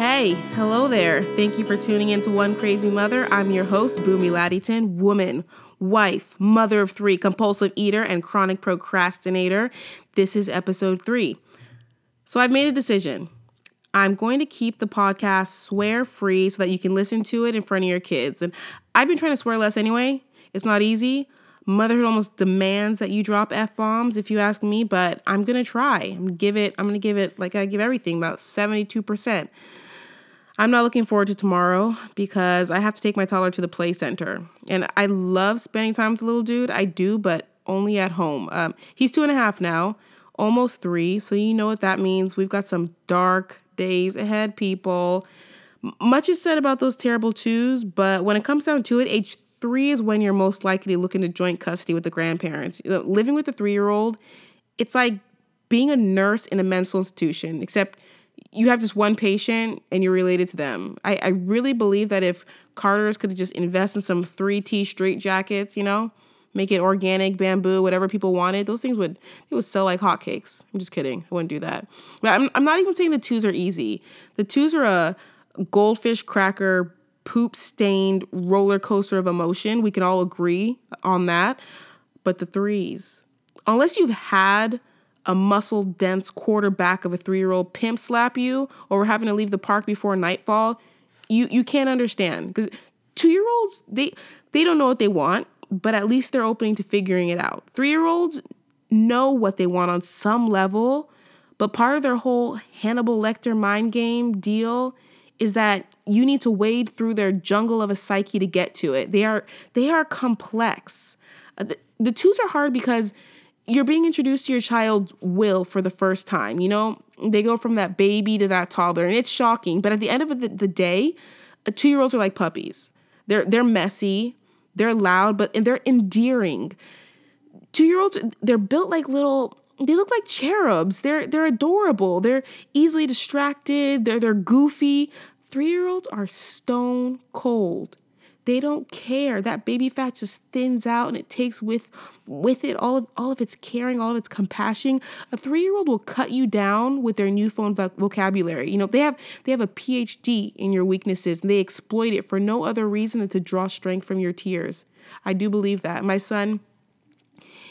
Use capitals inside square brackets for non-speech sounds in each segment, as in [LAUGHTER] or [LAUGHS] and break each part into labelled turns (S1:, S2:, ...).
S1: Hey, hello there. Thank you for tuning in to One Crazy Mother. I'm your host, Bunmi Laditan, woman, wife, mother of three, compulsive eater, and chronic procrastinator. This is episode three. So I've made a decision. I'm going to keep the podcast swear free so that you can listen to it in front of your kids. And I've been trying to swear less anyway. It's not easy. Motherhood almost demands that you drop f bombs, if you ask me. But I'm gonna try. I'm gonna give it. I'm gonna give it like I give everything about seventy-two percent. I'm not looking forward to tomorrow because I have to take my toddler to the play center. And I love spending time with the little dude. I do, but only at home. Um, he's two and a half now, almost three. So you know what that means. We've got some dark days ahead, people. Much is said about those terrible twos, but when it comes down to it, age three is when you're most likely to look into joint custody with the grandparents. You know, living with a three year old, it's like being a nurse in a mental institution, except you have just one patient and you're related to them. I, I really believe that if Carter's could just invest in some 3T straight jackets, you know, make it organic, bamboo, whatever people wanted, those things would it would sell like hotcakes. I'm just kidding. I wouldn't do that. But I'm, I'm not even saying the twos are easy. The twos are a goldfish cracker poop stained roller coaster of emotion. We can all agree on that. But the threes, unless you've had a muscle dense quarterback of a three year old pimp slap you or having to leave the park before nightfall, you you can't understand because two year olds they they don't know what they want, but at least they're opening to figuring it out. Three year olds know what they want on some level, but part of their whole Hannibal Lecter mind game deal is that you need to wade through their jungle of a psyche to get to it. They are they are complex. Uh, the, the twos are hard because you're being introduced to your child's will for the first time. You know, they go from that baby to that toddler, and it's shocking. But at the end of the, the day, uh, two year olds are like puppies. They're they're messy, they're loud, but and they're endearing. Two year olds, they're built like little. They look like cherubs. They're they're adorable. They're easily distracted. They're they're goofy. Three year olds are stone cold. They don't care. That baby fat just thins out and it takes with with it all of all of its caring, all of its compassion. A 3-year-old will cut you down with their new phone vocabulary. You know, they have they have a PhD in your weaknesses and they exploit it for no other reason than to draw strength from your tears. I do believe that. My son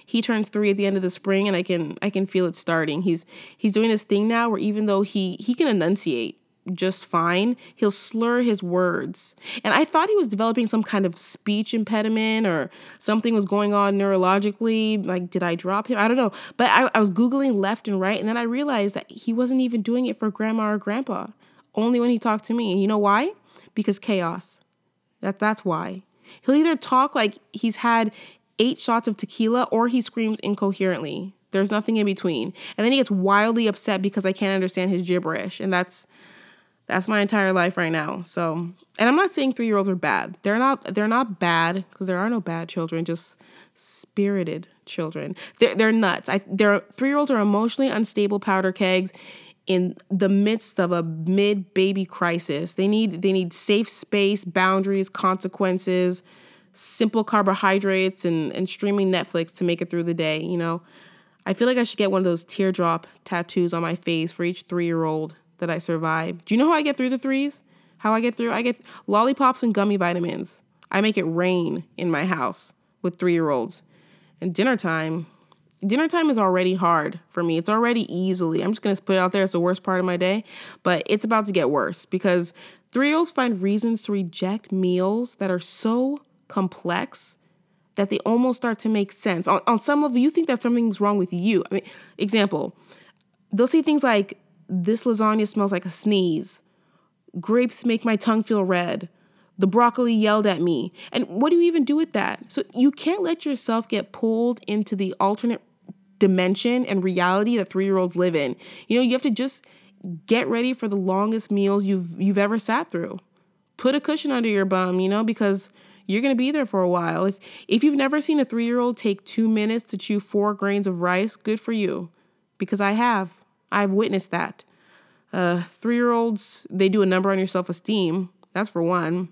S1: he turns three at the end of the spring and i can i can feel it starting he's he's doing this thing now where even though he he can enunciate just fine, he'll slur his words. And I thought he was developing some kind of speech impediment or something was going on neurologically. Like, did I drop him? I don't know. But I, I was Googling left and right, and then I realized that he wasn't even doing it for grandma or grandpa, only when he talked to me. And you know why? Because chaos. That, that's why. He'll either talk like he's had eight shots of tequila or he screams incoherently. There's nothing in between. And then he gets wildly upset because I can't understand his gibberish. And that's that's my entire life right now. So, and I'm not saying 3-year-olds are bad. They're not they're not bad because there are no bad children, just spirited children. They're they're nuts. I they're 3-year-olds are emotionally unstable powder kegs in the midst of a mid baby crisis. They need they need safe space, boundaries, consequences, simple carbohydrates and and streaming Netflix to make it through the day, you know. I feel like I should get one of those teardrop tattoos on my face for each 3-year-old that I survive. Do you know how I get through the threes? How I get through? I get lollipops and gummy vitamins. I make it rain in my house with three year olds. And dinner time, dinner time is already hard for me. It's already easily, I'm just gonna put it out there, it's the worst part of my day, but it's about to get worse because three year olds find reasons to reject meals that are so complex that they almost start to make sense. On, on some level, you think that something's wrong with you. I mean, example, they'll say things like, this lasagna smells like a sneeze. Grapes make my tongue feel red. The broccoli yelled at me. And what do you even do with that? So you can't let yourself get pulled into the alternate dimension and reality that three year olds live in. You know, you have to just get ready for the longest meals you've you've ever sat through. Put a cushion under your bum, you know, because you're gonna be there for a while. If if you've never seen a three year old take two minutes to chew four grains of rice, good for you. Because I have. I've witnessed that. Uh, Three year olds, they do a number on your self esteem. That's for one.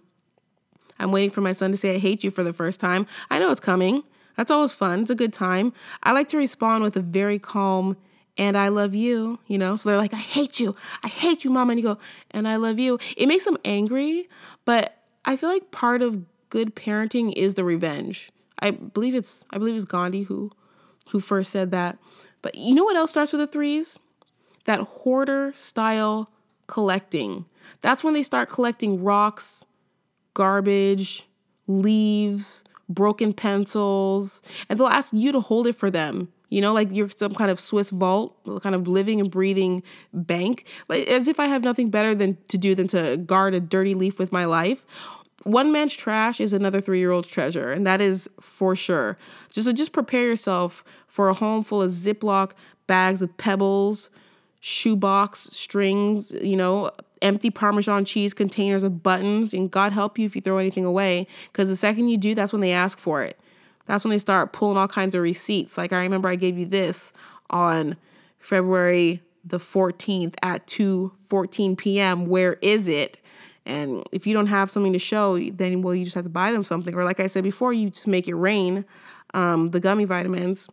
S1: I'm waiting for my son to say, I hate you for the first time. I know it's coming. That's always fun. It's a good time. I like to respond with a very calm and I love you, you know? So they're like, I hate you. I hate you, mom. And you go, and I love you. It makes them angry, but I feel like part of good parenting is the revenge. I believe it's I believe it's Gandhi who who first said that. But you know what else starts with the threes? That hoarder style collecting. That's when they start collecting rocks, garbage, leaves, broken pencils, and they'll ask you to hold it for them. You know, like you're some kind of Swiss vault, kind of living and breathing bank, like as if I have nothing better than to do than to guard a dirty leaf with my life. One man's trash is another three-year-old's treasure, and that is for sure. Just so just prepare yourself for a home full of Ziploc bags of pebbles, shoebox strings, you know, empty Parmesan cheese containers of buttons, and God help you if you throw anything away, because the second you do, that's when they ask for it. That's when they start pulling all kinds of receipts. Like I remember I gave you this on February the 14th at 2:14 p.m. Where is it? And if you don't have something to show, then well, you just have to buy them something. Or like I said before, you just make it rain. Um, the gummy vitamins.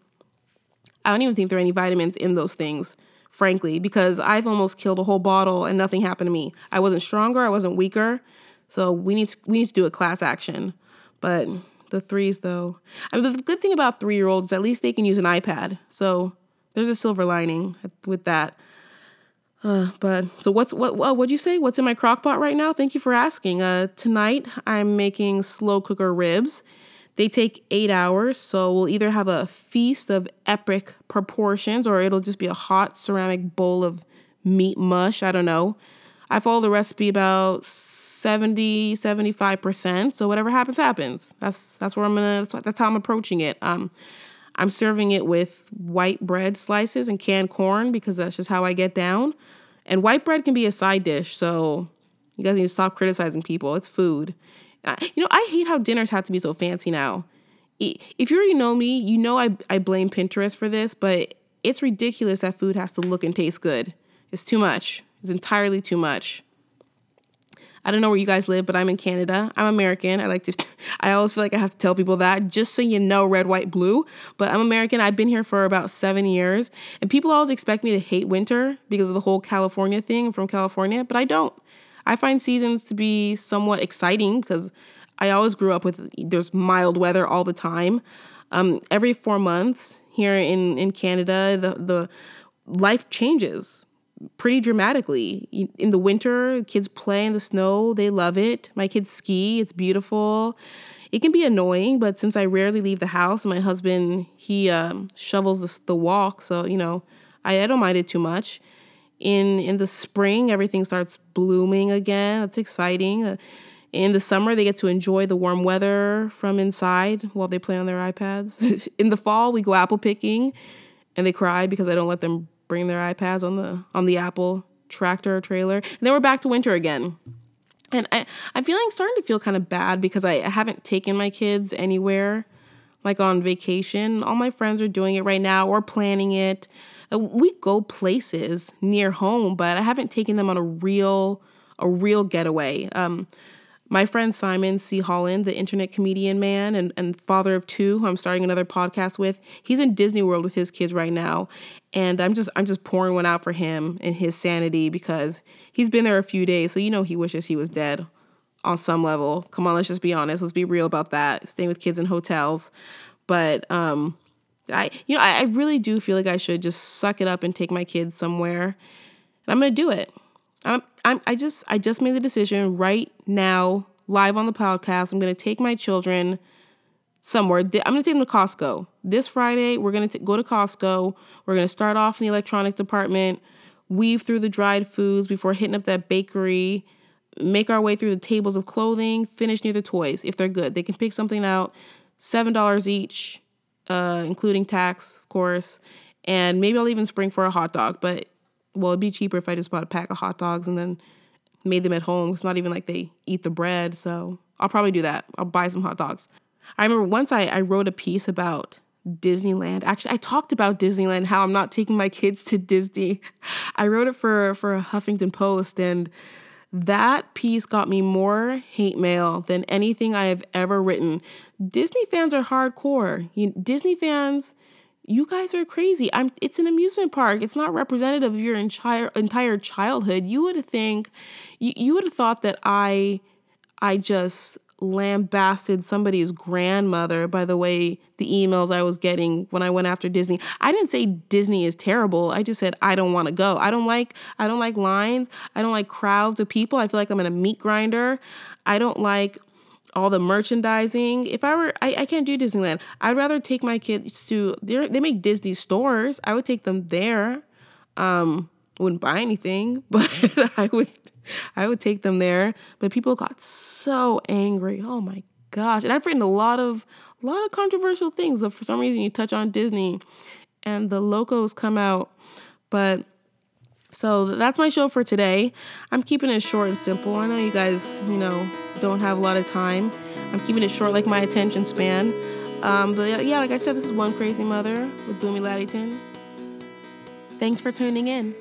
S1: I don't even think there are any vitamins in those things frankly, because I've almost killed a whole bottle and nothing happened to me. I wasn't stronger, I wasn't weaker. So we need to, we need to do a class action. But the threes though. I mean the good thing about 3-year-olds at least they can use an iPad. So there's a silver lining with that. Uh, but so what's what what would you say? What's in my crock pot right now? Thank you for asking. Uh, tonight I'm making slow cooker ribs they take eight hours, so we'll either have a feast of epic proportions or it'll just be a hot ceramic bowl of meat mush. I don't know. I follow the recipe about 70, 75%. So whatever happens, happens. That's that's where I'm gonna that's, that's how I'm approaching it. Um I'm serving it with white bread slices and canned corn because that's just how I get down. And white bread can be a side dish, so you guys need to stop criticizing people. It's food you know, I hate how dinners have to be so fancy now. If you already know me, you know I, I blame Pinterest for this, but it's ridiculous that food has to look and taste good. It's too much. It's entirely too much. I don't know where you guys live, but I'm in Canada. I'm American. I like to, [LAUGHS] I always feel like I have to tell people that just so you know, red, white, blue. But I'm American. I've been here for about seven years. And people always expect me to hate winter because of the whole California thing. From California, but I don't. I find seasons to be somewhat exciting because I always grew up with there's mild weather all the time. Um, every four months here in, in Canada, the, the life changes pretty dramatically. In the winter, kids play in the snow, they love it. My kids ski, it's beautiful. It can be annoying, but since I rarely leave the house, my husband he um, shovels the, the walk, so you know I, I don't mind it too much in in the spring everything starts blooming again. That's exciting. Uh, in the summer they get to enjoy the warm weather from inside while they play on their ipads. [LAUGHS] In the fall we go apple picking and they cry because i don't let them bring their ipads on the on the apple tractor trailer. And then we're back to winter again. And I, i'm feeling starting to feel kind of bad because I, haven't taken my kids anywhere like on vacation. All my friends are doing it right now or planning it we go places near home, but I haven't taken them on a real a real getaway. Um, my friend Simon C. Holland, the internet comedian man and, and father of two, who I'm starting another podcast with, he's in Disney World with his kids right now. And I'm just I'm just pouring one out for him and his sanity because he's been there a few days. So you know he wishes he was dead on some level. Come on, let's just be honest. Let's be real about that. Staying with kids in hotels. But um I you know, I, I really do feel like I should just suck it up and take my kids somewhere. And I'm gonna do it. I'm, I'm I just I just made the decision right now, live on the podcast. I'm gonna take my children somewhere. I'm gonna take them to Costco this Friday. We're gonna t- go to Costco. We're gonna start off in the electronics department, weave through the dried foods before hitting up that bakery. Make our way through the tables of clothing. Finish near the toys if they're good. They can pick something out. Seven dollars each uh, including tax, of course. And maybe I'll even spring for a hot dog, but well, it'd be cheaper if I just bought a pack of hot dogs and then made them at home. It's not even like they eat the bread, so I'll probably do that. I'll buy some hot dogs. I remember once I, I wrote a piece about Disneyland. Actually, I talked about Disneyland, how I'm not taking my kids to Disney. [LAUGHS] I wrote it for for a Huffington Post and that piece got me more hate mail than anything I have ever written. Disney fans are hardcore. You, Disney fans, you guys are crazy. I'm it's an amusement park. It's not representative of your entire entire childhood. You would think you, you would have thought that I I just lambasted somebody's grandmother by the way the emails I was getting when I went after Disney. I didn't say Disney is terrible. I just said I don't want to go. I don't like I don't like lines. I don't like crowds of people. I feel like I'm in a meat grinder. I don't like all the merchandising. If I were, I, I can't do Disneyland. I'd rather take my kids to, they make Disney stores. I would take them there. Um, wouldn't buy anything, [LAUGHS] but I would, [LAUGHS] I would take them there. But people got so angry. Oh my gosh. And I've written a lot of, a lot of controversial things, but for some reason you touch on Disney and the locos come out. But so that's my show for today. I'm keeping it short and simple. I know you guys, you know, don't have a lot of time. I'm keeping it short like my attention span. Um, but yeah, like I said, this is One Crazy Mother with Bunmi Laditan. Thanks for tuning in.